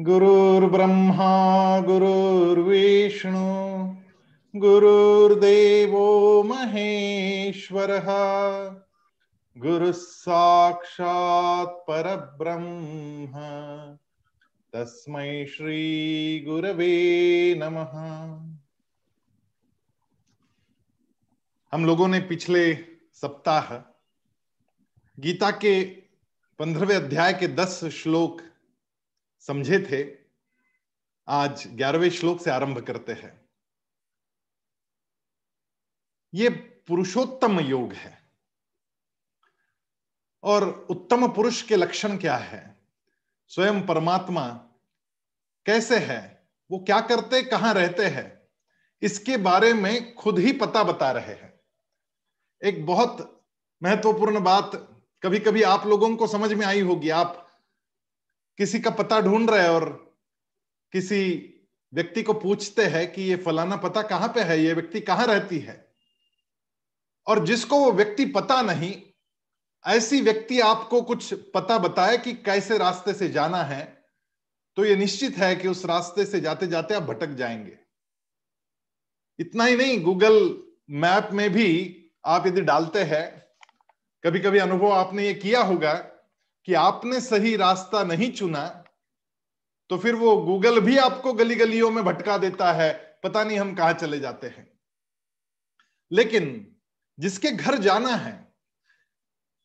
गुरुर्ब्रह्मा, गुरुर्विष्णु, गुरुर्देवो महेश्वरः गुरुः साक्षात् परब्रह्म। तस्मै श्री गुरवे नमः। हम लोगों ने पिछले सप्ताह गीता के पंद्रहवें अध्याय के दस श्लोक समझे थे, आज ग्यारहवें श्लोक से आरंभ करते हैं। ये पुरुषोत्तम योग है। और उत्तम पुरुष के लक्षण क्या है? स्वयं परमात्मा कैसे है? वो क्या करते, कहाँ रहते हैं? इसके बारे में खुद ही पता बता रहे हैं। एक बहुत महत्वपूर्ण बात कभी कभी आप लोगों को समझ में आई होगी। आप किसी का पता ढूंढ रहे और किसी व्यक्ति को पूछते हैं कि ये फलाना पता कहाँ पे है, ये व्यक्ति कहाँ रहती है? और जिसको वो व्यक्ति पता नहीं, ऐसी व्यक्ति आपको कुछ पता बताए कि कैसे रास्ते से जाना है तो ये निश्चित है कि उस रास्ते से जाते जाते आप भटक जाएँगे। इतना ही नहीं गूगल मैप में भी आप यदि डालते हैं कभी कभी अनुभव आपने ये किया होगा कि आपने सही रास्ता नहीं चुना तो फिर वो गूगल भी आपको गली गलियों में भटका देता है। पता नहीं हम कहा चले जाते हैं। लेकिन जिसके घर जाना है,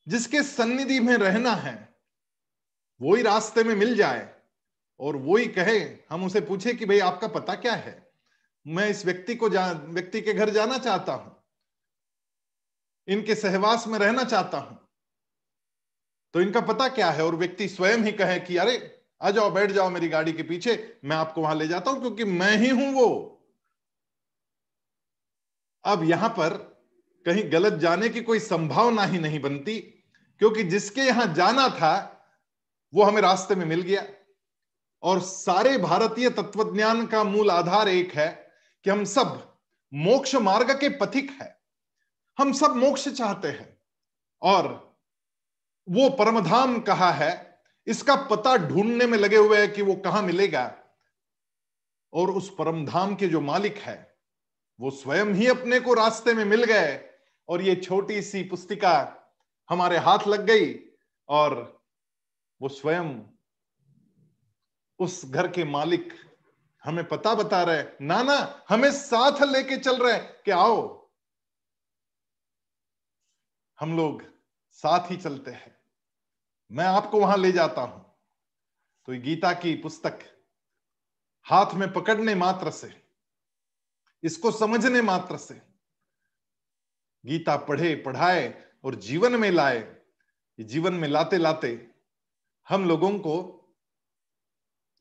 जिसके सन्निधि में रहना है वो ही रास्ते में मिल जाए और वो ही कहे, हम उसे पूछे कि भाई आपका पता क्या है? मैं इस व्यक्ति को जा, व्यक्ति के घर जाना चाहता हूँ। इनके सहवास में रहना चाहता हूँ। तो इनका पता क्या है? और व्यक्ति स्वयं ही कहे कि, अरे, आ जाओ, बैठ जाओ मेरी गाड़ी के पीछे, मैं आपको वहाँ ले जाता हूँ, क्योंकि मैं ही हूँ वो। अब यहाँ पर कहीं गलत जाने की कोई संभावना ही नहीं बनती, क्योंकि जिसके यहाँ जाना था, वो हमें रास्ते में मिल गया। और सारे भारतीय तत्वज्ञान का मूल आधार एक है कि हम सब मोक्ष मार्ग के पथिक है। हम सब मोक्ष चाहते हैं। और वो परमधाम कहा है? इसका पता ढूँढने में लगे हुए हैं कि वो कहाँ मिलेगा। और उस परमधाम के जो मालिक है, वो स्वयं ही अपने को रास्ते में मिल गए। और ये छोटी सी पुस्तिका हमारे हाथ लग गई और वो स्वयं उस घर के मालिक हमें पता बता रहे ना ना हमें साथ लेके चल रहे कि आओ। हम लोग साथ ही चलते हैं। मैं आपको वहाँ ले जाता हूँ। तो गीता की पुस्तक, हाथ में पकड़ने मात्र से, इसको समझने मात्र से, गीता पढ़े, पढ़ाए और जीवन में लाए। जीवन में लाते लाते हम लोगों को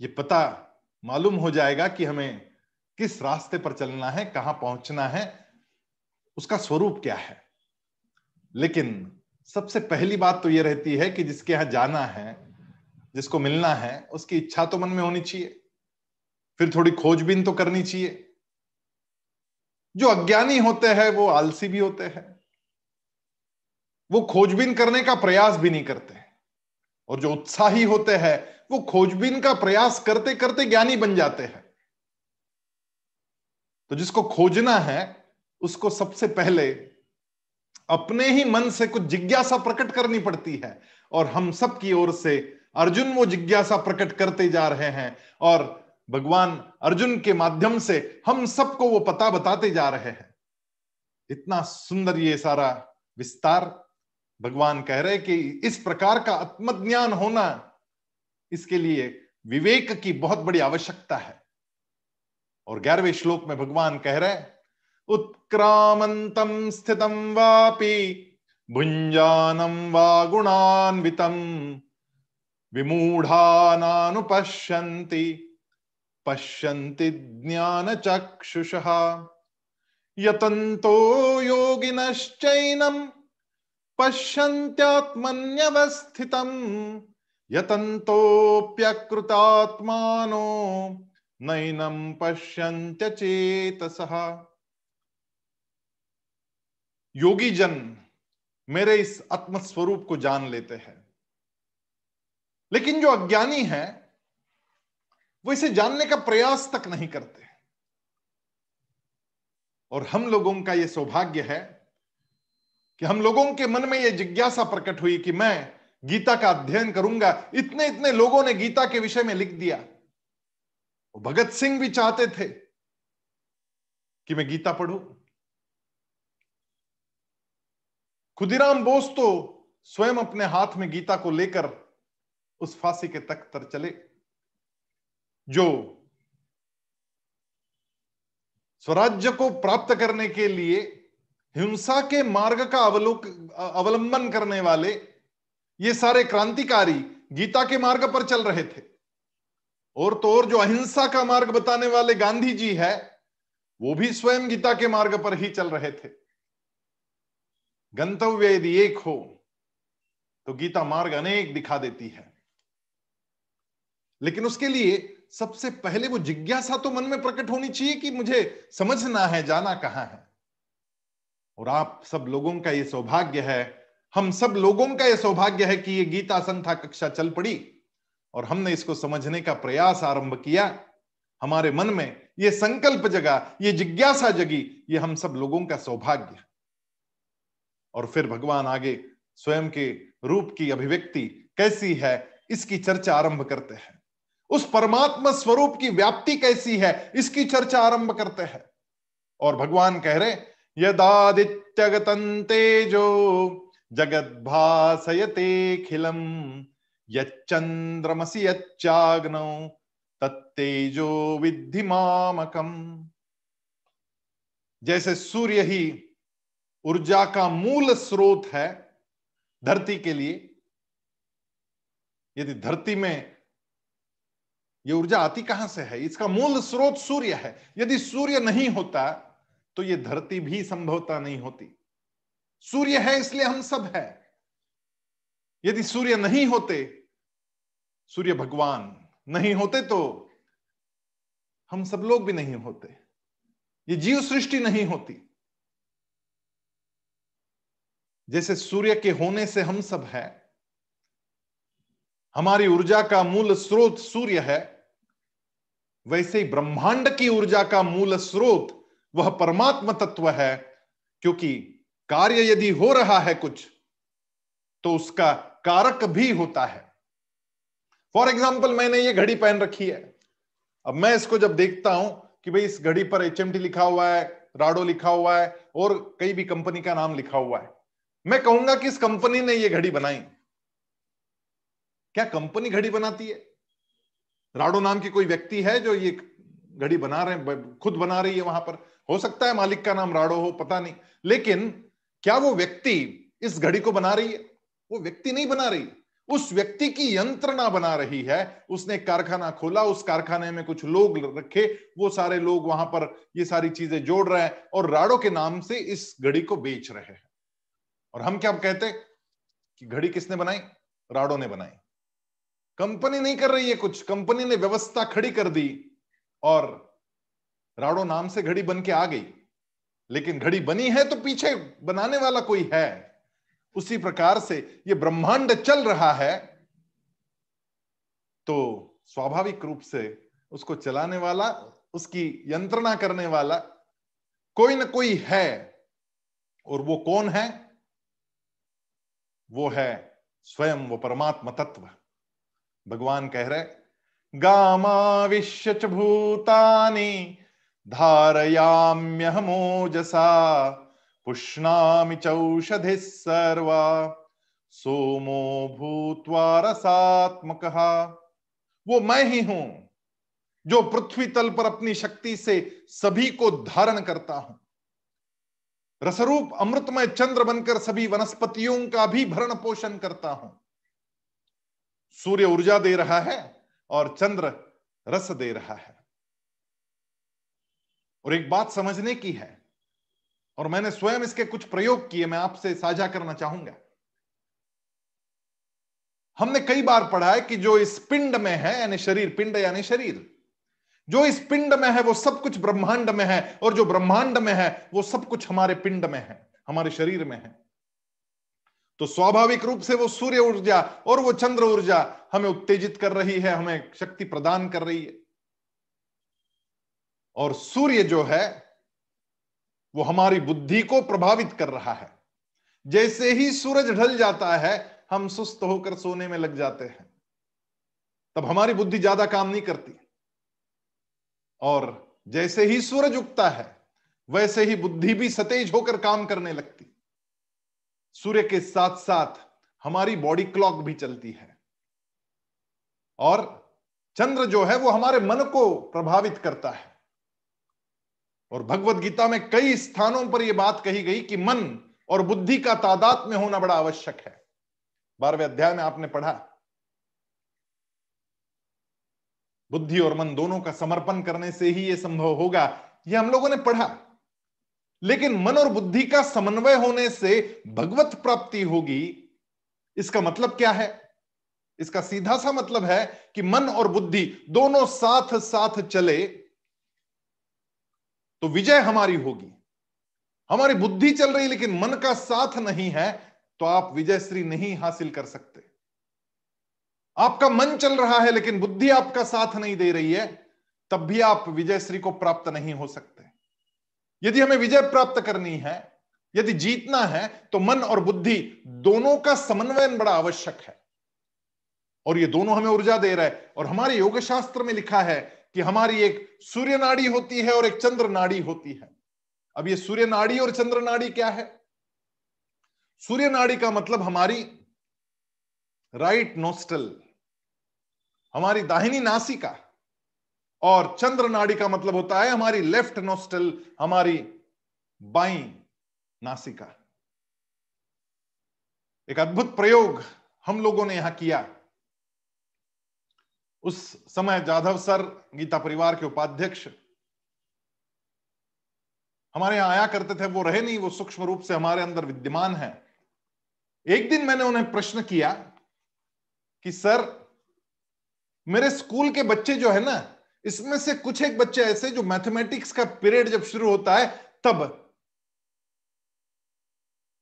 ये पता मालूम हो जाएगा कि हमें किस रास्ते पर चलना है, कहाँ पहुँचना है, उसका स्वरूप क्या है। लेकिन सबसे पहली बात तो ये रहती है कि जिसके यहाँ जाना है, जिसको मिलना है, उसकी इच्छा तो मन में होनी चाहिए। फिर थोड़ी खोजबीन तो करनी चाहिए। जो अज्ञानी होते हैं, वो आलसी भी होते हैं। वो खोजबीन करने का प्रयास भी नहीं करते। और जो उत्साही होते हैं, वो खोजबीन का प्रयास करते करते ज्ञानी बन जाते हैं। तो जिसको खोजना है, उसको सबसे पहले अपने ही मन से कुछ जिज्ञासा प्रकट करनी पड़ती है और हम सब की ओर से अर्जुन वो जिज्ञासा प्रकट करते जा रहे हैं और भगवान अर्जुन के माध्यम से हम सबको वो पता बताते जा रहे हैं। इतना सुंदर ये सारा विस्तार भगवान कह रहे कि इस प्रकार का आत्मज्ञान होना इसके लिए विवेक की बहुत बड़ी आवश्यकता है। और ग्यारहवें श्लोक में भगवान कह रहे उत्क्रामन्तं स्थितं वापि भुञ्जानं वा गुणान्वितं। विमूढानानुपश्यन्ति, पश्यन्ति ज्ञानचक्षुषः। यतन्तो योगिनश्चैनं पश्यन्त्यात्मन्यवस्थितम् यतन्तोऽप्यकृतात्मानो, नैनं पश्यन्त्यचेतसः। योगी जन मेरे इस आत्मस्वरूप को जान लेते हैं। लेकिन जो अज्ञानी है, वो इसे जानने का प्रयास तक नहीं करते। और हम लोगों का यह सौभाग्य है कि हम लोगों के मन में यह जिज्ञासा प्रकट हुई कि मैं गीता का अध्ययन करूँगा। इतने इतने लोगों ने गीता के विषय में लिख दिया। भगत सिंह भी चाहते थे कि मैं गीता पढ़ू। खुदीराम बोस तो स्वयं अपने हाथ में गीता को लेकर उस फांसी के तख्त पर चले, जो स्वराज्य को प्राप्त करने के लिए हिंसा के मार्ग का अवलोक, अवलंबन करने वाले ये सारे क्रांतिकारी गीता के मार्ग पर चल रहे थे। और तो और जो अहिंसा का मार्ग बताने वाले गांधी जी है, वो भी स्वयं गीता के मार्ग पर ही चल रहे थे। गंतव्य यदि एक हो तो गीता मार्ग अनेक दिखा देती है। लेकिन उसके लिए सबसे पहले वो जिज्ञासा तो मन में प्रकट होनी चाहिए कि मुझे समझना है, जाना कहाँ है। और आप सब लोगों का ये सौभाग्य है, हम सब लोगों का यह सौभाग्य है कि ये गीता संथा कक्षा चल पड़ी और हमने इसको समझने का प्रयास आरंभ किया। हमारे मन में ये संकल्प जगा, ये जिज्ञासा जगी, ये हम सब लोगों का सौभाग्य। और फिर भगवान आगे स्वयं के रूप की अभिव्यक्ति कैसी है, इसकी चर्चा आरंभ करते हैं। उस परमात्मा स्वरूप की व्याप्ति कैसी है, इसकी चर्चा आरंभ करते हैं। और भगवान कह रहे यदादित्यगतं तेजो जगद भाषयते खिलम, यच्चंद्रमसि यच्चाग्नौ, तत्तेजो विद्धि मामकम। जैसे सूर्य ही ऊर्जा का मूल स्रोत है धरती के लिए। यदि धरती में यह ऊर्जा आती कहाँ से है? इसका मूल स्रोत सूर्य है। यदि सूर्य नहीं होता तो यह धरती भी संभवता नहीं होती। सूर्य है इसलिए हम सब है। यदि सूर्य नहीं होते, सूर्य भगवान नहीं होते तो हम सब लोग भी नहीं होते। ये जीव सृष्टि नहीं होती। जैसे सूर्य के होने से हम सब है। हमारी ऊर्जा का मूल स्रोत सूर्य है। वैसे ही ब्रह्मांड की ऊर्जा का मूल स्रोत वह परमात्मा तत्व है, क्योंकि कार्य यदि हो रहा है कुछ तो उसका कारक भी होता है। फॉर एग्ज़ाम्पल मैंने ये घड़ी पहन रखी है। अब मैं इसको जब देखता हूँ कि भाई इस घड़ी पर एचएमटी लिखा हुआ है राडो लिखा हुआ है, और कई भी कंपनी का नाम लिखा हुआ है मैं कहूँगा कि इस कंपनी ने ये घड़ी बनाई। क्या कंपनी घड़ी बनाती है? राडो नाम की कोई व्यक्ति है जो ये घड़ी बना रहे हैं खुद बना रही है वहाँ पर? हो सकता है मालिक का नाम राडो हो, पता नहीं। लेकिन क्या वो व्यक्ति इस घड़ी को बना रही है? वो व्यक्ति नहीं बना रही। उस व्यक्ति की यंत्रणा बना रही है। उसने कारखाना खोला, उस कारखाने में कुछ लोग रखे, वो सारे लोग वहाँ पर ये सारी चीज़ें जोड़ रहे हैं और राडो के नाम से इस घड़ी को बेच रहे हैं। और हम क्या कहते कि घड़ी किसने बनाई? राडो ने बनाई। कंपनी नहीं कर रही है कुछ। कंपनी ने व्यवस्था खड़ी कर दी और राडो नाम से घड़ी बन के आ गई। लेकिन घड़ी बनी है तो पीछे बनाने वाला कोई है। उसी प्रकार से ये ब्रह्मांड चल रहा है। तो स्वाभाविक रूप से उसको चलाने वाला, उसकी यंत्रणा करने वाला कोई ना कोई है। और वो कौन है? वो है स्वयं, वो परमात्म तत्व। भगवान कह रहे, गामा विश्व भूतानी धारयाम्यहमोजसा पुष्णामि चौषधि सर्वा, सोमो भूत्वा रसात्मक। वो मैं ही हूँ, जो पृथ्वी तल पर अपनी शक्ति से सभी को धारण करता हूँ। रसरूप अमृतमय चंद्र बनकर सभी वनस्पतियों का भी भरण पोषण करता हूँ। सूर्य ऊर्जा दे रहा है और चंद्र रस दे रहा है। और एक बात समझने की है, और मैंने स्वयं इसके कुछ प्रयोग किए, मैं आपसे साझा करना चाहूँगा। हमने कई बार पढ़ा है कि जो इस पिंड में है, यानी शरीर, पिंड यानी शरीर जो इस पिंड में है, वो सब कुछ ब्रह्मांड में है और जो ब्रह्मांड में है, वो सब कुछ हमारे पिंड में है, हमारे शरीर में है। तो स्वाभाविक रूप से वो सूर्य ऊर्जा और वो चंद्र ऊर्जा हमें उत्तेजित कर रही है, हमें शक्ति प्रदान कर रही है। और सूर्य जो है, वो हमारी बुद्धि को प्रभावित कर रहा है। जैसे ही सूरज ढल जाता है, हम सुस्त होकर सोने में लग जाते हैं। तब हमारी बुद्धि ज़्यादा काम नहीं करती। और जैसे ही सूरज उगता है, वैसे ही बुद्धि भी सतेज होकर काम करने लगती। सूर्य के साथ साथ हमारी बॉडी क्लॉक भी चलती है। और चंद्र जो है, वो हमारे मन को प्रभावित करता है। और भगवत गीता में कई स्थानों पर यह बात कही गई कि मन और बुद्धि का तादाद में होना बड़ा आवश्यक है। बारहवें अध्याय में आपने पढ़ा बुद्धि और मन दोनों का समर्पण करने से ही यह संभव होगा। यह हम लोगों ने पढ़ा। लेकिन मन और बुद्धि का समन्वय होने से भगवत प्राप्ति होगी। इसका मतलब क्या है? इसका सीधा सा मतलब है कि मन और बुद्धि दोनों साथ साथ चले तो विजय हमारी होगी। हमारी बुद्धि चल रही लेकिन मन का साथ नहीं है तो आप विजयश्री नहीं हासिल कर सकते। आपका मन चल रहा है, लेकिन बुद्धि आपका साथ नहीं दे रही है, तब भी आप विजयश्री को प्राप्त नहीं हो सकते। यदि हमें विजय प्राप्त करनी है, यदि जीतना है तो मन और बुद्धि दोनों का समन्वयन बड़ा आवश्यक है। और ये दोनों हमें ऊर्जा दे रहा है। और हमारे योग शास्त्र में लिखा है कि हमारी एक सूर्य नाड़ी होती है और एक चंद्र नाड़ी होती है। अब ये सूर्य नाड़ी और चंद्र नाड़ी क्या है? सूर्य नाड़ी का मतलब हमारी राइट नोस्टल हमारी दाहिनी नासिका और चंद्र नाड़ी का मतलब होता है हमारी लेफ़्ट नोस्टल, हमारी बाई नासिका। एक अद्भुत प्रयोग हम लोगों ने यहाँ किया। उस समय जाधव सर, गीता परिवार के उपाध्यक्ष, हमारे यहाँ आया करते थे, वो रहे नहीं, वो सूक्ष्म रूप से हमारे अंदर विद्यमान है। एक दिन मैंने उन्हें प्रश्न किया कि, सर मेरे स्कूल के बच्चे जो है ना इसमें से कुछ एक बच्चे ऐसे जो मैथमेटिक्स का पीरियड जब शुरू होता है तब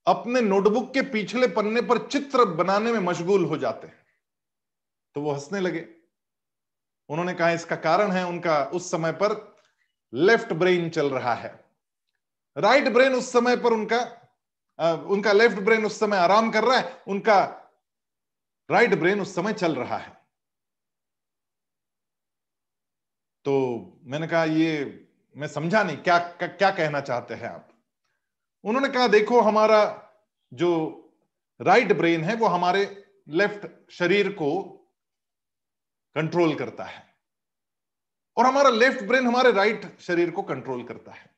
अपने नोटबुक के पिछले पन्ने पर चित्र बनाने में मशगूल हो जाते हैं। तो वो हंसने लगे। उन्होंने कहा इसका कारण है उनका उस समय पर लेफ़्ट ब्रेन चल रहा है। राइट ब्रेन उस समय पर उनका आ, उनका लेफ़्ट ब्रेन उस समय आराम कर रहा है उनका राइट ब्रेन उस समय चल रहा है। तो मैंने कहा, ये मैं समझा नहीं, क्या क्या कहना चाहते हैं आप? उन्होंने कहा, देखो, हमारा जो राइट ब्रेन है, वो हमारे लेफ़्ट शरीर को कंट्रोल करता है और हमारा लेफ़्ट ब्रेन हमारे राइट शरीर को कंट्रोल करता है।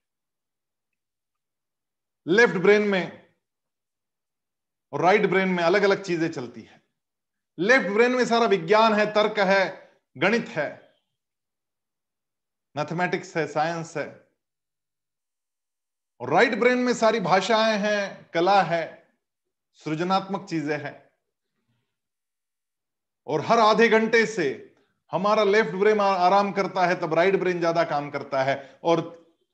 लेफ़्ट ब्रेन में और राइट ब्रेन में अलग अलग चीज़ें चलती है। लेफ़्ट ब्रेन में सारा विज्ञान है, तर्क है, गणित है। मैथमेटिक्स है साइंस है। और राइट ब्रेन में सारी भाषाएँ हैं, कला है, सृजनात्मक चीज़ें हैं। और हर आधे घंटे से हमारा लेफ़्ट ब्रेन आराम करता है, तब राइट ब्रेन ज़्यादा काम करता है। और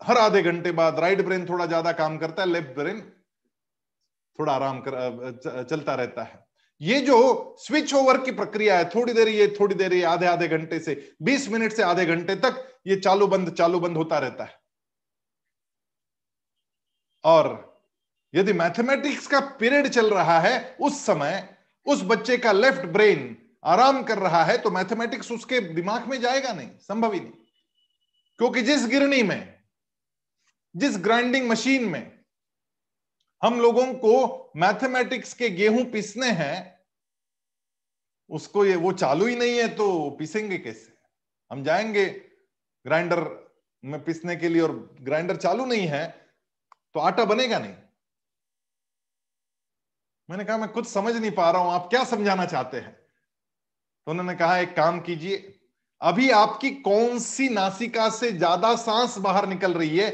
हर आधे घंटे बाद राइट ब्रेन थोड़ा ज़्यादा काम करता है लेफ़्ट ब्रेन थोड़ा आराम कर चलता रहता है। ये जो स्विच ओवर की प्रक्रिया है, थोड़ी देर ये, थोड़ी देर ये, आधे आधे घंटे से 20 मिनट से आधे घंटे तक ये चालू बंद चालू बंद होता रहता है। और यदि मैथमेटिक्स का पीरियड चल रहा है, उस समय उस बच्चे का लेफ़्ट ब्रेन आराम कर रहा है तो मैथमेटिक्स उसके दिमाग में जाएगा नहीं, संभव ही नहीं। क्योंकि जिस गिरनी में, जिस ग्राइंडिंग मशीन में हम लोगों को मैथमेटिक्स के गेहूँ पीसने हैं, उसको ये, वो चालू ही नहीं है तो पीसेंगे कैसे? हम जाएँगे ग्राइंडर में पीसने के लिए और ग्राइंडर चालू नहीं है तो आटा बनेगा नहीं। मैंने कहा, मैं कुछ समझ नहीं पा रहा हूँ, आप क्या समझाना चाहते हैं? तो उन्होंने कहा, एक काम कीजिए, अभी आपकी कौन सी नासिका से ज़्यादा सांस बाहर निकल रही है,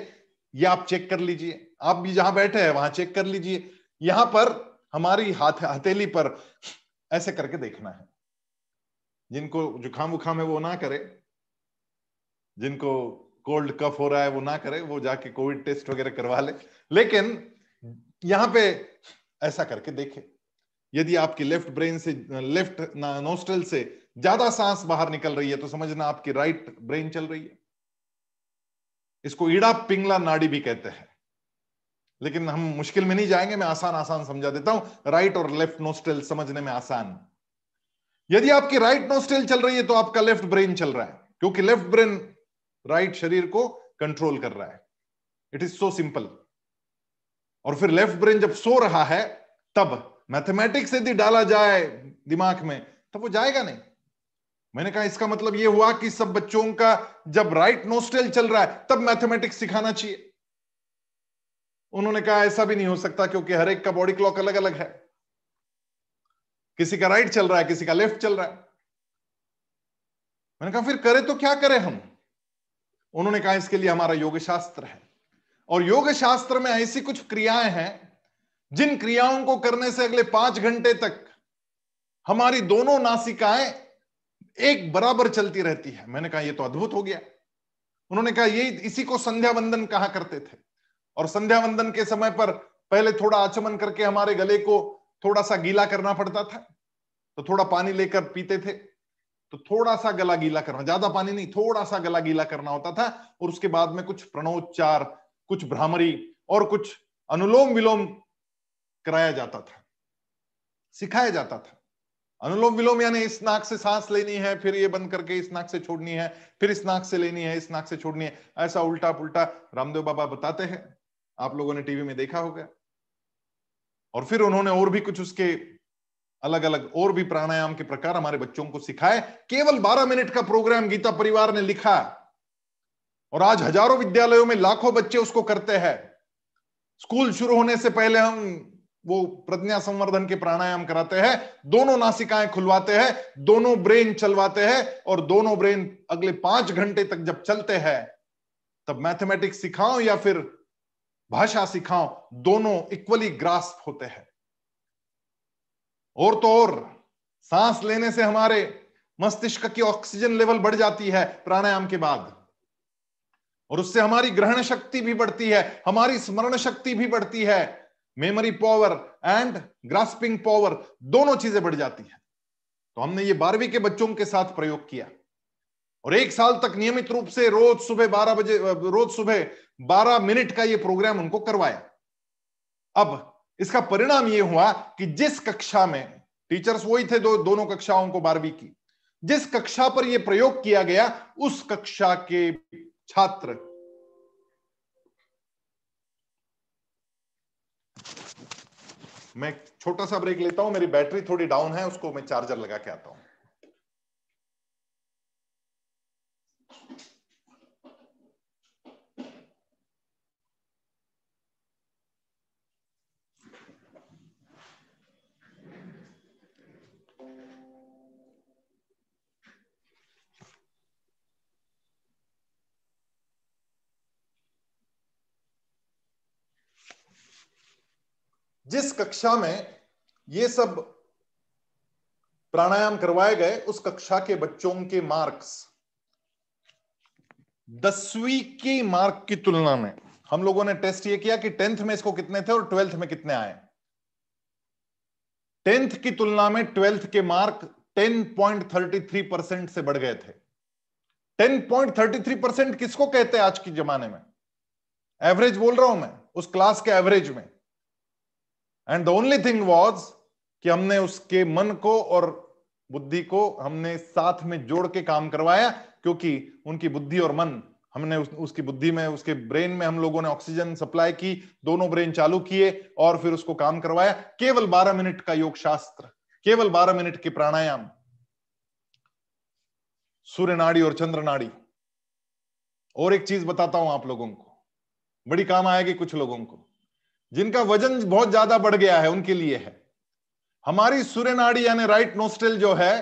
ये आप चेक कर लीजिए। आप भी जहाँ बैठे हैं, वहाँ चेक कर लीजिए। यहाँ पर हमारी हाथ, हथेली पर ऐसे करके देखना है। जिनको जुकाम वुखाम है वो ना करे। जिनको कोल्ड कफ हो रहा है वो ना करे, वो जाके कोविड टेस्ट वगैरह करवा ले। लेकिन यहाँ पे ऐसा करके देखे। यदि आपकी लेफ़्ट ब्रेन से, लेफ़्ट नोस्टल से ज़्यादा सांस बाहर निकल रही है तो समझना आपकी राइट ब्रेन चल रही है। इसको ईड़ा पिंगला नाड़ी भी कहते हैं। लेकिन हम मुश्किल में नहीं जाएँगे, मैं आसान आसान समझा देता हूँ। राइट और लेफ़्ट नोस्टेल समझने में आसान। यदि आपकी राइट नोस्टेल चल रही है तो आपका लेफ़्ट ब्रेन चल रहा है, क्योंकि लेफ़्ट ब्रेन राइट शरीर को कंट्रोल कर रहा है। इट इज़ सो सिंपल और फिर लेफ़्ट ब्रेन जब सो रहा है, तब मैथमेटिक्स यदि डाला जाए दिमाग में, तब वो जाएगा नहीं। मैंने कहा, इसका मतलब ये हुआ कि सब बच्चों का जब राइट नोस्टेल चल रहा है, तब मैथमेटिक्स सिखाना चाहिए। उन्होंने कहा, ऐसा भी नहीं हो सकता क्योंकि हर एक का बॉडी क्लॉक अलग अलग है। किसी का राइट चल रहा है, किसी का लेफ़्ट चल रहा है। मैंने कहा, फिर करें तो क्या करें हम? उन्होंने कहा, इसके लिए हमारा योग शास्त्र है। और योग शास्त्र में ऐसी कुछ क्रियाएँ हैं, जिन क्रियाओं को करने से अगले पाँच घंटे तक हमारी दोनों नासिकाएँ एक बराबर चलती रहती है। मैंने कहा यह तो अद्भुत हो गया। उन्होंने कहा, ये इसी को संध्या वंदन कहा करते थे। और संध्या वंदन के समय पर पहले थोड़ा आचमन करके हमारे गले को थोड़ा सा गीला करना पड़ता था। तो थोड़ा पानी लेकर पीते थे। तो थोड़ा सा गला गीला करना, ज़्यादा पानी नहीं, थोड़ा सा गला गीला करना होता था। और उसके बाद में कुछ प्रणोच्चार, कुछ भ्रामरी और कुछ अनुलोम विलोम कराया जाता था। सिखाया जाता था। अनुलोम विलोम यानी इस नाक से सांस लेनी है, फिर ये बंद करके इस नाक से छोड़नी है, फिर इस नाक से लेनी है, इस नाक से छोड़नी है। ऐसा उल्टा पुल्टा रामदेव बाबा बताते हैं। आप लोगों ने टीवी में देखा होगा। और फिर उन्होंने और भी कुछ उसके अलग अलग और भी प्राणायाम के प्रकार हमारे बच्चों को सिखाए। केवल 12 मिनट का प्रोग्राम गीता परिवार ने लिखा। और आज हज़ारों विद्यालयों में लाखों बच्चे उसको करते हैं। स्कूल शुरू होने से पहले हम वो प्रज्ञा संवर्धन के प्राणायाम कराते हैं। दोनों नासिकाएँ खुलवाते हैं, दोनों ब्रेन चलवाते हैं और दोनों ब्रेन अगले पाँच घंटे तक जब चलते हैं, तब मैथमेटिक्स सिखाओ या फिर भाषा सिखाओ, दोनों इक्वली ग्रास्प होते हैं। और तो और, सांस लेने से हमारे मस्तिष्क की ऑक्सीजन लेवल बढ़ जाती है प्राणायाम के बाद। और उससे हमारी ग्रहण शक्ति भी बढ़ती है, हमारी स्मरण शक्ति भी बढ़ती है memory power and grasping power दोनों चीज़ें बढ़ जाती है। तो हमने ये बारहवीं के बच्चों के साथ प्रयोग किया। और एक साल तक नियमित रूप से रोज सुबह बारह बजे रोज सुबह बारह मिनट का ये प्रोग्राम उनको करवाया। अब इसका परिणाम ये हुआ कि जिस कक्षा में टीचर्स वही थे दो, दोनों कक्षाओं को बारहवीं की, जिस कक्षा पर यह प्रयोग किया गया, उस कक्षा के छात्र। मैं छोटा सा ब्रेक लेता हूँ, मेरी बैटरी थोड़ी डाउन है, उसको मैं चार्जर लगा के आता हूँ। जिस कक्षा में ये सब प्राणायाम करवाए गए, उस कक्षा के बच्चों के मार्क्स दसवीं की मार्क की तुलना में। हम लोगों ने टेस्ट ये किया कि टेंथ में इसको कितने थे और ट्वेल्थ में कितने आए। टेंथ की तुलना में ट्वेल्थ के मार्क 10.33 परसेंट से बढ़ गए थे। 10.33 परसेंट किसको कहते हैं आज के जमाने में? एवरेज बोल रहा हूँ मैं, उस क्लास के एवरेज में। And the only thing was कि हमने उसके मन को और बुद्धि को हमने साथ में जोड़ के काम करवाया क्योंकि उनकी बुद्धि और मन हमने उस, उसकी बुद्धि में उसके ब्रेन में हम लोगों ने ऑक्सीजन सप्लाई की दोनों ब्रेन चालू किए और फिर उसको काम करवाया। केवल 12 मिनट का योग शास्त्र केवल 12 मिनट के प्राणायाम। सूर्य नाड़ी और चंद्र नाड़ी और एक चीज़ बताता हूँ आप लोगों को। बड़ी काम आएगी कुछ लोगों को। जिनका वज़न बहुत ज़्यादा बढ़ गया है, उनके लिए है। हमारी सूर्य नाड़ी यानी राइट नोस्टेल जो है,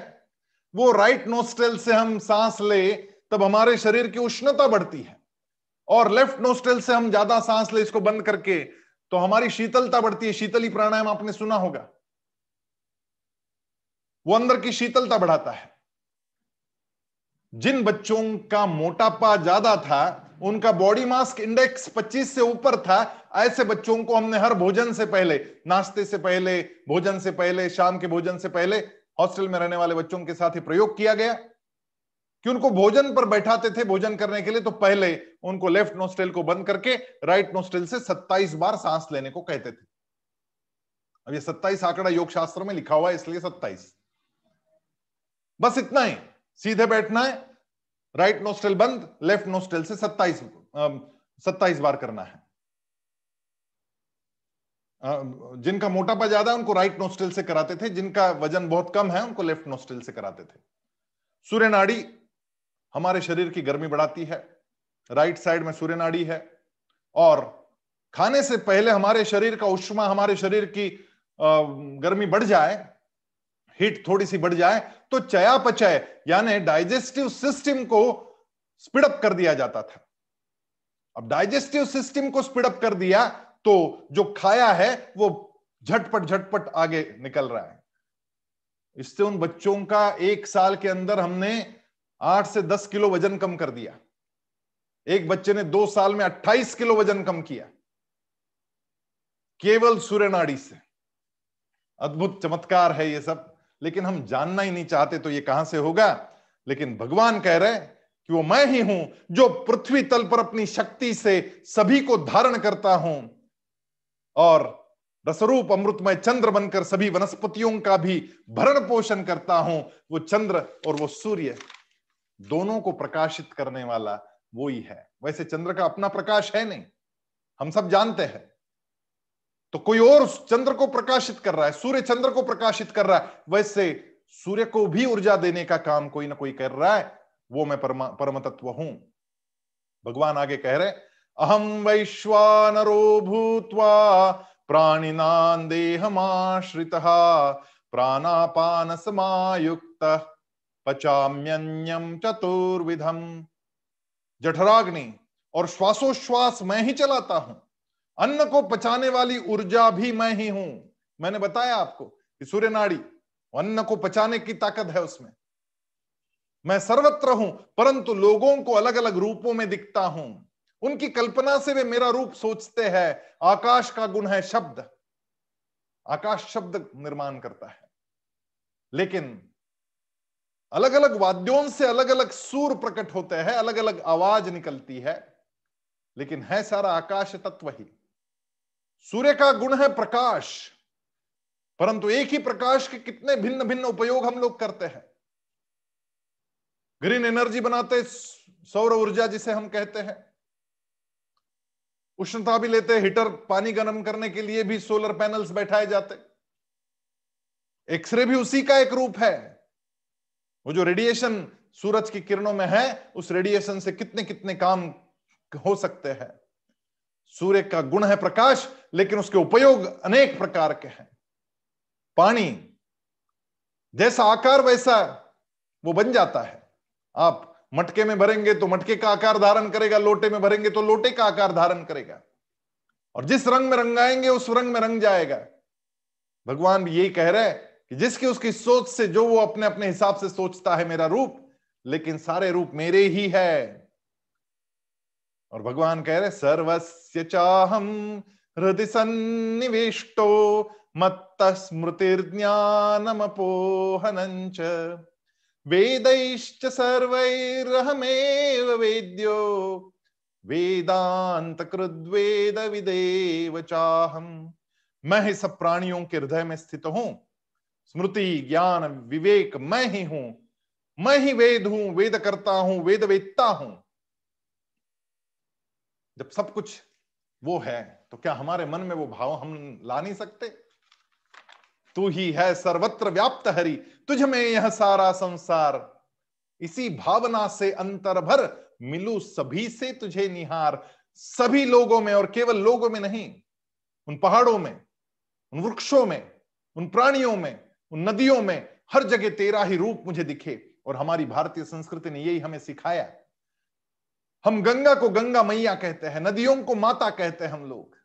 वो राइट नोस्टेल से हम सांस ले, तब हमारे शरीर की उष्णता बढ़ती है। और लेफ़्ट नोस्टेल से हम ज़्यादा सांस ले, इसको बंद करके तो हमारी शीतलता बढ़ती है। शीतली प्राणायाम आपने सुना होगा। वो अंदर की शीतलता बढ़ाता है। जिन बच्चों का मोटापा ज़्यादा था उनका बॉडी मास इंडेक्स 25 से ऊपर था। ऐसे बच्चों को हमने हर भोजन से पहले, नाश्ते से पहले, भोजन से पहले, शाम के भोजन से पहले हॉस्टल में रहने वाले बच्चों के साथ ही प्रयोग किया गया। कि उनको भोजन पर बैठाते थे भोजन करने के लिए तो पहले उनको लेफ़्ट नोस्टेल को बंद करके राइट नोस्टेल से 27 बार सांस लेने को कहते थे। अब ये 27 आंकड़ा योग शास्त्र में लिखा हुआ है, इसलिए 27 बस इतना ही। सीधे बैठना है राइट नोस्ट्रेल बंद लेफ़्ट नोस्ट्रेल से 27 सत्ताईस बार करना है। जिनका मोटापा ज़्यादा उनको राइट नोस्ट्रेल से कराते थे। जिनका वज़न बहुत कम है, उनको लेफ़्ट नोस्ट्रेल से कराते थे। सूर्य नाड़ी हमारे शरीर की गर्मी बढ़ाती है। राइट साइड में सूर्य नाड़ी है। और खाने से पहले हमारे शरीर का उष्मा, हमारे शरीर की गर्मी बढ़ जाए हीट थोड़ी सी बढ़ जाए तो चयापचय, यानी डाइजेस्टिव सिस्टम को स्पीडअप कर दिया जाता था। अब डाइजेस्टिव सिस्टम को स्पीडअप कर दिया तो जो खाया है वो झटपट झटपट आगे निकल रहा है। इससे उन बच्चों का एक साल के अंदर हमने आठ से दस किलो वज़न कम कर दिया। एक बच्चे ने दो साल में अट्ठाईस किलो वज़न कम किया। केवल सूर्य नाड़ी से। अद्भुत चमत्कार है ये सब। लेकिन हम जानना ही नहीं चाहते तो ये कहाँ से होगा? लेकिन भगवान कह रहे कि वो मैं ही हूँ जो पृथ्वी तल पर अपनी शक्ति से सभी को धारण करता हूँ। और रसरूप अमृतमय चंद्र बनकर सभी वनस्पतियों का भी भरण पोषण करता हूँ। वो चंद्र और वो सूर्य दोनों को प्रकाशित करने वाला वो ही है। वैसे चंद्र का अपना प्रकाश है नहीं। हम सब जानते हैं। तो कोई और चंद्र को प्रकाशित कर रहा है, सूर्य चंद्र को प्रकाशित कर रहा है, वैसे सूर्य को भी ऊर्जा देने का काम कोई ना कोई कर रहा है, वो मैं परमा परम तत्व हूँ। भगवान आगे कह रहे अहम वैश्वानरो भूत्वा प्राणिनां देहमाश्रितः प्राणापान समायुक्त पचाम्यन्यम चतुर्विधम। जठराग्नि और श्वासोश्वास मैं ही चलाता हूँ। अन्न को पचाने वाली ऊर्जा भी मैं ही हूँ। मैंने बताया आपको कि सूर्य नाड़ी अन्न को पचाने की ताकत है उसमें। मैं सर्वत्र हूँ, परंतु लोगों को अलग अलग रूपों में दिखता हूँ। उनकी कल्पना से वे मेरा रूप सोचते हैं। आकाश का गुण है शब्द। आकाश शब्द निर्माण करता है। लेकिन अलग अलग वाद्यों से अलग अलग सूर प्रकट होते हैं अलग अलग आवाज़ निकलती है। लेकिन है सारा आकाश तत्व ही। सूर्य का गुण है प्रकाश। परंतु एक ही प्रकाश के कितने भिन्न भिन्न उपयोग हम लोग करते हैं। ग्रीन एनर्जी बनाते सौर ऊर्जा जिसे हम कहते हैं। उष्णता भी लेते, हीटर पानी गर्म करने के लिए भी सोलर पैनल्स बैठाए जाते। एक्सरे भी उसी का एक रूप है। वो जो रेडिएशन सूरज की किरणों में है, उस रेडिएशन से कितने कितने काम हो सकते हैं। सूर्य का गुण है प्रकाश लेकिन उसके उपयोग अनेक प्रकार के हैं। पानी, जैसा आकार वैसा वो बन जाता है। आप मटके में भरेंगे तो मटके का आकार धारण करेगा, लोटे में भरेंगे तो लोटे का आकार धारण करेगा। और जिस रंग में रंगाएँगे, उस रंग में रंग जाएगा। भगवान भी यही कह रहे हैं कि जिसकी उसकी सोच से जो वो अपने अपने हिसाब से सोचता है मेरा रूप, लेकिन सारे रूप मेरे ही है। और भगवान कह रहे सर्वस्य चाहम हृदय सन्निविष्टो मत्त स्मृतिर्ज्ञानमपोहनञ्च। वेदैश्च सर्वैरहमेव वेद्यो। वेदांत कृद्वेद विदेव चाहम मैं ही सब प्राणियों के हृदय में स्थित हूँ। स्मृति, ज्ञान, विवेक, मैं ही हूँ। मैं ही वेद हूँ वेद करता हूँ वेद वेदता हूँ। जब सब कुछ वो है तो क्या हमारे मन में वो भाव हम ला नहीं सकते? तू ही है सर्वत्र व्याप्त हरि, तुझ में यह सारा संसार। इसी भावना से अंतर भर मिलू सभी से तुझे निहार। सभी लोगों में और केवल लोगों में नहीं, उन पहाड़ों में, उन वृक्षों में, उन प्राणियों में, उन नदियों में हर जगह तेरा ही रूप मुझे दिखे और हमारी भारतीय संस्कृति ने यही हमें सिखाया। हम गंगा को गंगा मैया कहते हैं, नदियों को माता कहते हैं हम लोग।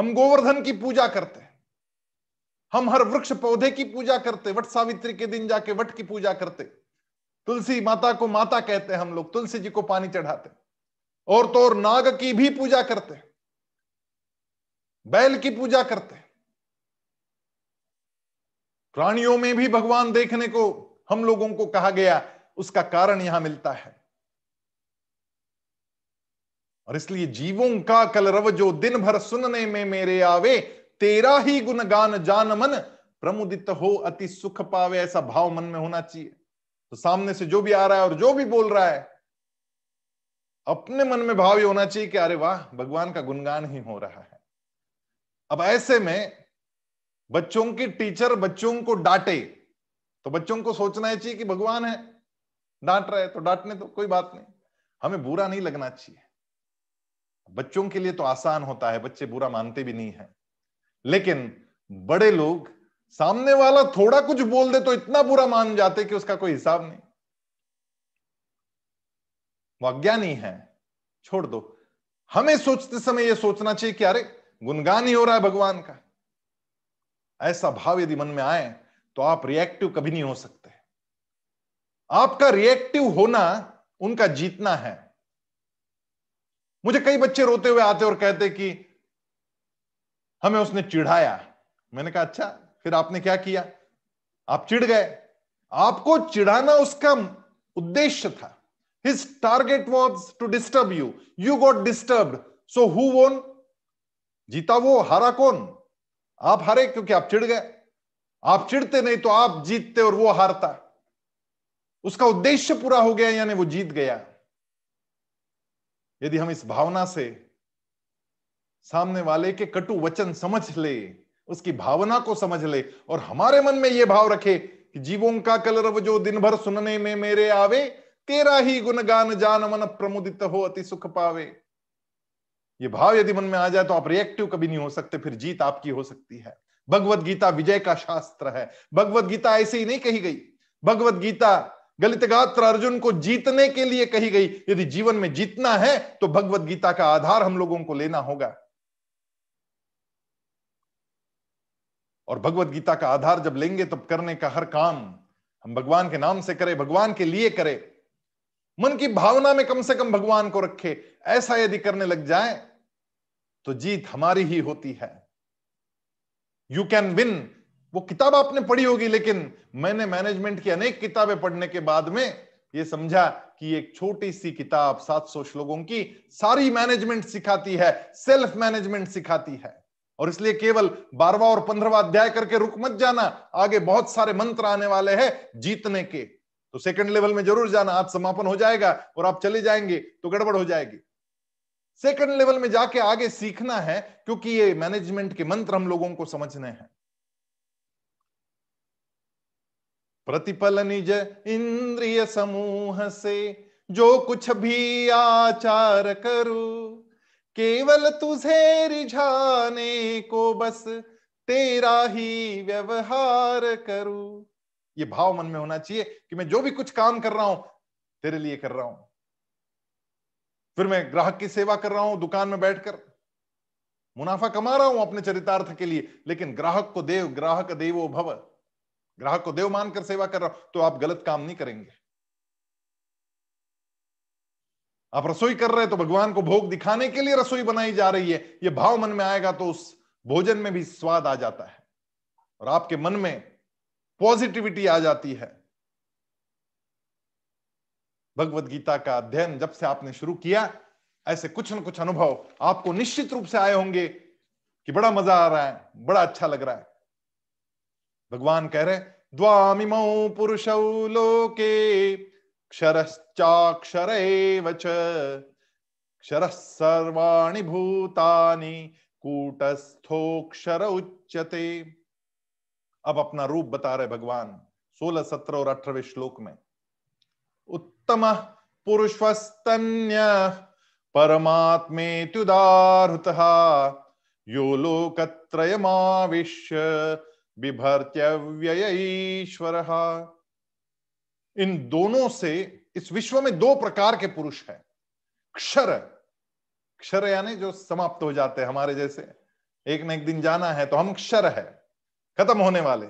हम गोवर्धन की पूजा करते हैं। हम हर वृक्ष पौधे की पूजा करते, वट सावित्री के दिन जाके वट की पूजा करते। तुलसी माता को माता कहते हैं हम लोग, तुलसी जी को पानी चढ़ाते। और तो और नाग की भी पूजा करते। बैल की पूजा करते। प्राणियों में भी भगवान देखने को हम लोगों को कहा गया, उसका कारण यहाँ मिलता है। और इसलिए जीवों का कलरव जो दिन भर सुनने में मेरे आवे, तेरा ही गुणगान जान मन, प्रमुदित हो अति सुख पावे, ऐसा भाव मन में होना चाहिए। तो सामने से जो भी आ रहा है और जो भी बोल रहा है, अपने मन में भाव ये होना चाहिए कि अरे वाह, भगवान का गुणगान ही हो रहा है। अब ऐसे में बच्चों की टीचर बच्चों को डांटे तो बच्चों को सोचना चाहिए कि भगवान है, डांट रहे तो डांटने तो कोई बात नहीं। हमें बुरा नहीं लगना चाहिए। बच्चों के लिए तो आसान होता है, बच्चे बुरा मानते भी नहीं है। लेकिन बड़े लोग, सामने वाला थोड़ा कुछ बोल दे तो इतना बुरा मान जाते कि उसका कोई हिसाब नहीं। वो अज्ञानी है, छोड़ दो। हमें सोचते समय यह सोचना चाहिए कि अरे, गुणगान ही हो रहा है भगवान का। ऐसा भाव यदि मन में आए तो आप रिएक्टिव कभी नहीं हो सकते। आपका रिएक्टिव होना, उनका जीतना है। मुझे कई बच्चे रोते हुए आते और कहते कि हमें उसने चिढ़ाया। मैंने कहा अच्छा फिर आपने क्या किया? आप चिढ़ गए। आपको चिढ़ाना उसका उद्देश्य था। His target was to disturb you you got disturb so who won जीता वो, हारा कौन? आप हारे क्योंकि आप चिढ़ गए। आप चिढ़ते नहीं तो आप जीतते और वो हारता। उसका उद्देश्य पूरा हो गया, यानी वो जीत गया। यदि हम इस भावना से सामने वाले के कटु वचन समझ ले, उसकी भावना को समझ ले और हमारे मन में यह भाव रखे कि जीवों का कलरव जो दिन भर सुनने में मेरे आवे, तेरा ही गुणगान जान मन प्रमुदित हो, अति सुख पावे। ये भाव यदि मन में आ जाए तो आप रिएक्टिव कभी नहीं हो सकते, फिर जीत आपकी हो सकती है। भगवत गीता विजय का शास्त्र है। भगवत गीता ऐसे ही नहीं कही गई। भगवत गीता गलित गात्र अर्जुन को जीतने के लिए कही गई। यदि जीवन में जीतना है तो भगवत गीता का आधार हम लोगों को लेना होगा। और भगवत गीता का आधार जब लेंगे, तब करने का हर काम हम भगवान के नाम से करें, भगवान के लिए करें। मन की भावना में कम से कम भगवान को रखे। ऐसा यदि करने लग जाए तो जीत हमारी ही होती है। यू कैन विन वो किताब आपने पढ़ी होगी, लेकिन मैंने मैनेजमेंट की अनेक किताबें पढ़ने के बाद में ये समझा कि एक छोटी सी किताब 700 श्लोकों की सारी मैनेजमेंट सिखाती है सेल्फ मैनेजमेंट सिखाती है। और इसलिए केवल बारवा और पंद्रहवा अध्याय करके रुक मत जाना, आगे बहुत सारे मंत्र आने वाले हैं जीतने के। तो सेकंड लेवल में ज़रूर जाना, आज समापन हो जाएगा और आप चले जाएँगे तो गड़बड़ हो जाएगी। सेकंड लेवल में जाके आगे सीखना है, क्योंकि ये मैनेजमेंट के मंत्र हम लोगों को समझने हैं। प्रतिपल निज इंद्रिय समूह से जो कुछ भी आचार करू, केवल तुझे रिझाने को बस तेरा ही व्यवहार करू। ये भाव मन में होना चाहिए कि मैं जो भी कुछ काम कर रहा हूँ, तेरे लिए कर रहा हूँ। फिर मैं ग्राहक की सेवा कर रहा हूँ, दुकान में बैठकर। मुनाफा कमा रहा हूँ अपने चरितार्थ के लिए, लेकिन ग्राहक को देव, ग्राहक देवो भव। ग्राहक को देव मानकर सेवा कर रहा हूँ तो आप गलत काम नहीं करेंगे। आप रसोई कर रहे हैं तो भगवान को भोग दिखाने के लिए रसोई बनाई जा रही है। ये भाव मन में आएगा तो उस भोजन में भी स्वाद आ जाता है और आपके मन में पॉजिटिविटी आ जाती है। भगवत गीता का अध्ययन जब से आपने शुरू किया, ऐसे कुछ न कुछ अनुभव आपको निश्चित रूप से आए होंगे कि बड़ा मज़ा आ रहा है, बड़ा अच्छा लग रहा है। भगवान कह रहे द्वामिम पुरुष लोके क्षरश्चाक्षर क्षर सर्वाणी भूतानि कूटस्थोक्षर उच्यते। अब अपना रूप बता रहे भगवान, सोलह, सत्रह और अठारहवें श्लोक में। उत्तम पुरुषस्तन्य, परमात्मेत्युदाहृत, यो लोकत्रयमाविश्य बिभर्त्यव्ययीश्वर। इन दोनों से, इस विश्व में दो प्रकार के पुरुष हैं। क्षर क्षर यानी जो समाप्त हो जाते हैं हमारे जैसे। एक न एक दिन जाना है तो हम क्षर है, खत्म होने वाले।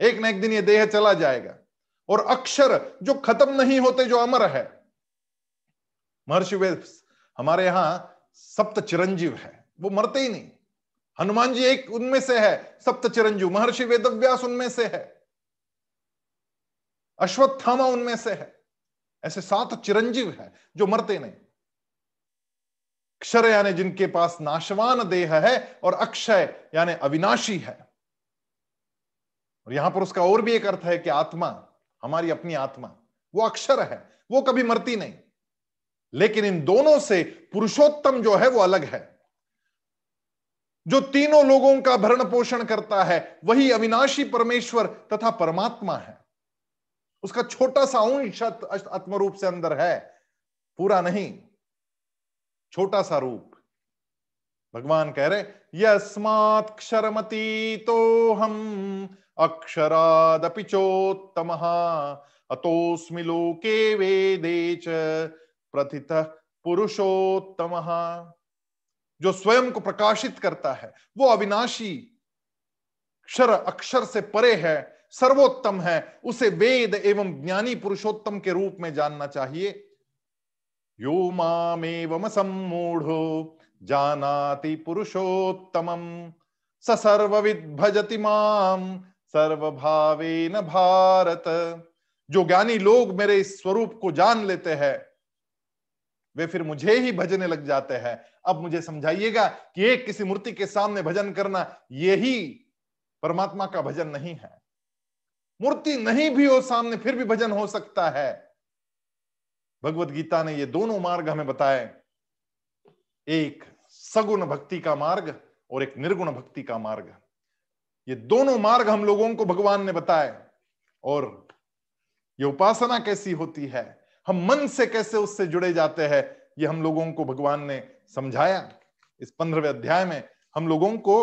एक न एक दिन ये देह चला जाएगा। और अक्षर जो खत्म नहीं होते, जो अमर है। महर्षि वेद, हमारे यहाँ सप्त चिरंजीव है, वो मरते ही नहीं। हनुमान जी एक उनमें से है सप्त चिरंजीव महर्षि वेदव्यास उनमें से है, अश्वत्थामा उनमें से है। ऐसे सात चिरंजीव है जो मरते नहीं। क्षर यानी जिनके पास नाशवान देह है और अक्षय यानी अविनाशी है। और यहाँ पर उसका और भी एक अर्थ है कि आत्मा, हमारी अपनी आत्मा, वो अक्षर है, वो कभी मरती नहीं। लेकिन इन दोनों से पुरुषोत्तम जो है वो अलग है। जो तीनों लोगों का भरण पोषण करता है, वही अविनाशी परमेश्वर तथा परमात्मा है। उसका छोटा सा अंश आत्मरूप से अंदर है। पूरा नहीं, छोटा सा रूप। भगवान कह रहे, यस्मात् क्षरमती तो हम अक्षरादपि चोत्तम अतोस्मि लोके वेदे च प्रथित पुरुषोत्तम। जो स्वयं को प्रकाशित करता है, वो अविनाशी क्षर, अक्षर से परे है, सर्वोत्तम है, उसे वेद एवं ज्ञानी पुरुषोत्तम के रूप में जानना चाहिए। यो मामेवम सम्मूढ़ो, जानाति पुरुषोत्तम स सर्वविद भजति माम सर्वभावे न भारत। जो ज्ञानी लोग मेरे इस स्वरूप को जान लेते हैं, वे फिर मुझे ही भजने लग जाते हैं। अब मुझे समझाइएगा कि एक किसी मूर्ति के सामने भजन करना यही परमात्मा का भजन नहीं है। मूर्ति नहीं भी हो सामने, फिर भी भजन हो सकता है। भगवत गीता ने ये दोनों मार्ग हमें बताए। एक सगुण भक्ति का मार्ग और एक निर्गुण भक्ति का मार्ग। ये दोनों मार्ग हम लोगों को भगवान ने बताए और ये उपासना कैसी होती है, हम मन से कैसे उससे जुड़े जाते हैं, ये हम लोगों को भगवान ने समझाया। इस पंद्रहवें अध्याय में हम लोगों को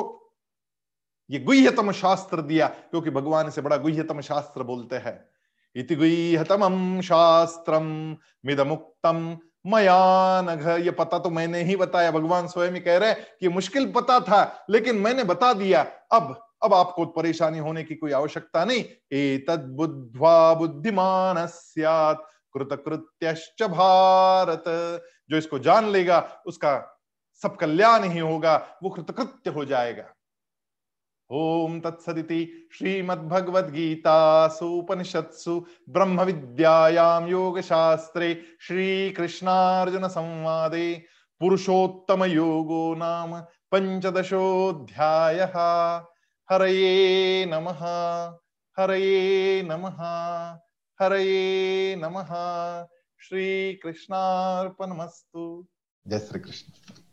ये गुह्यतम शास्त्र दिया, क्योंकि भगवान से बड़ा गुह्यतम शास्त्र बोलते हैं। इति गुह्यतम शास्त्रम मिदमुक्तम मयानघ ये पता तो मैंने ही बताया। भगवान स्वयं ही कह रहे हैं कि मुश्किल पता था, लेकिन मैंने बता दिया। अब अब आपको परेशानी होने की कोई आवश्यकता नहीं। ए तद बुद्धिमान भारत। जो इसको जान लेगा, उसका सब कल्याण ही होगा, वो कृतकृत्य हो जाएगा। ओम तत्सदिति श्रीमद्भगवद्गीतासूपनिषत्सु ब्रह्म विद्यायां योग शास्त्रे श्री कृष्णार्जुन संवादे पुरुषोत्तम योगो नाम पंचदशोऽध्याय हरये नमः हरये नमः हरये नमः। श्री कृष्णार्पणमस्तु जय श्री कृष्ण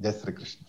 जय श्री कृष्ण।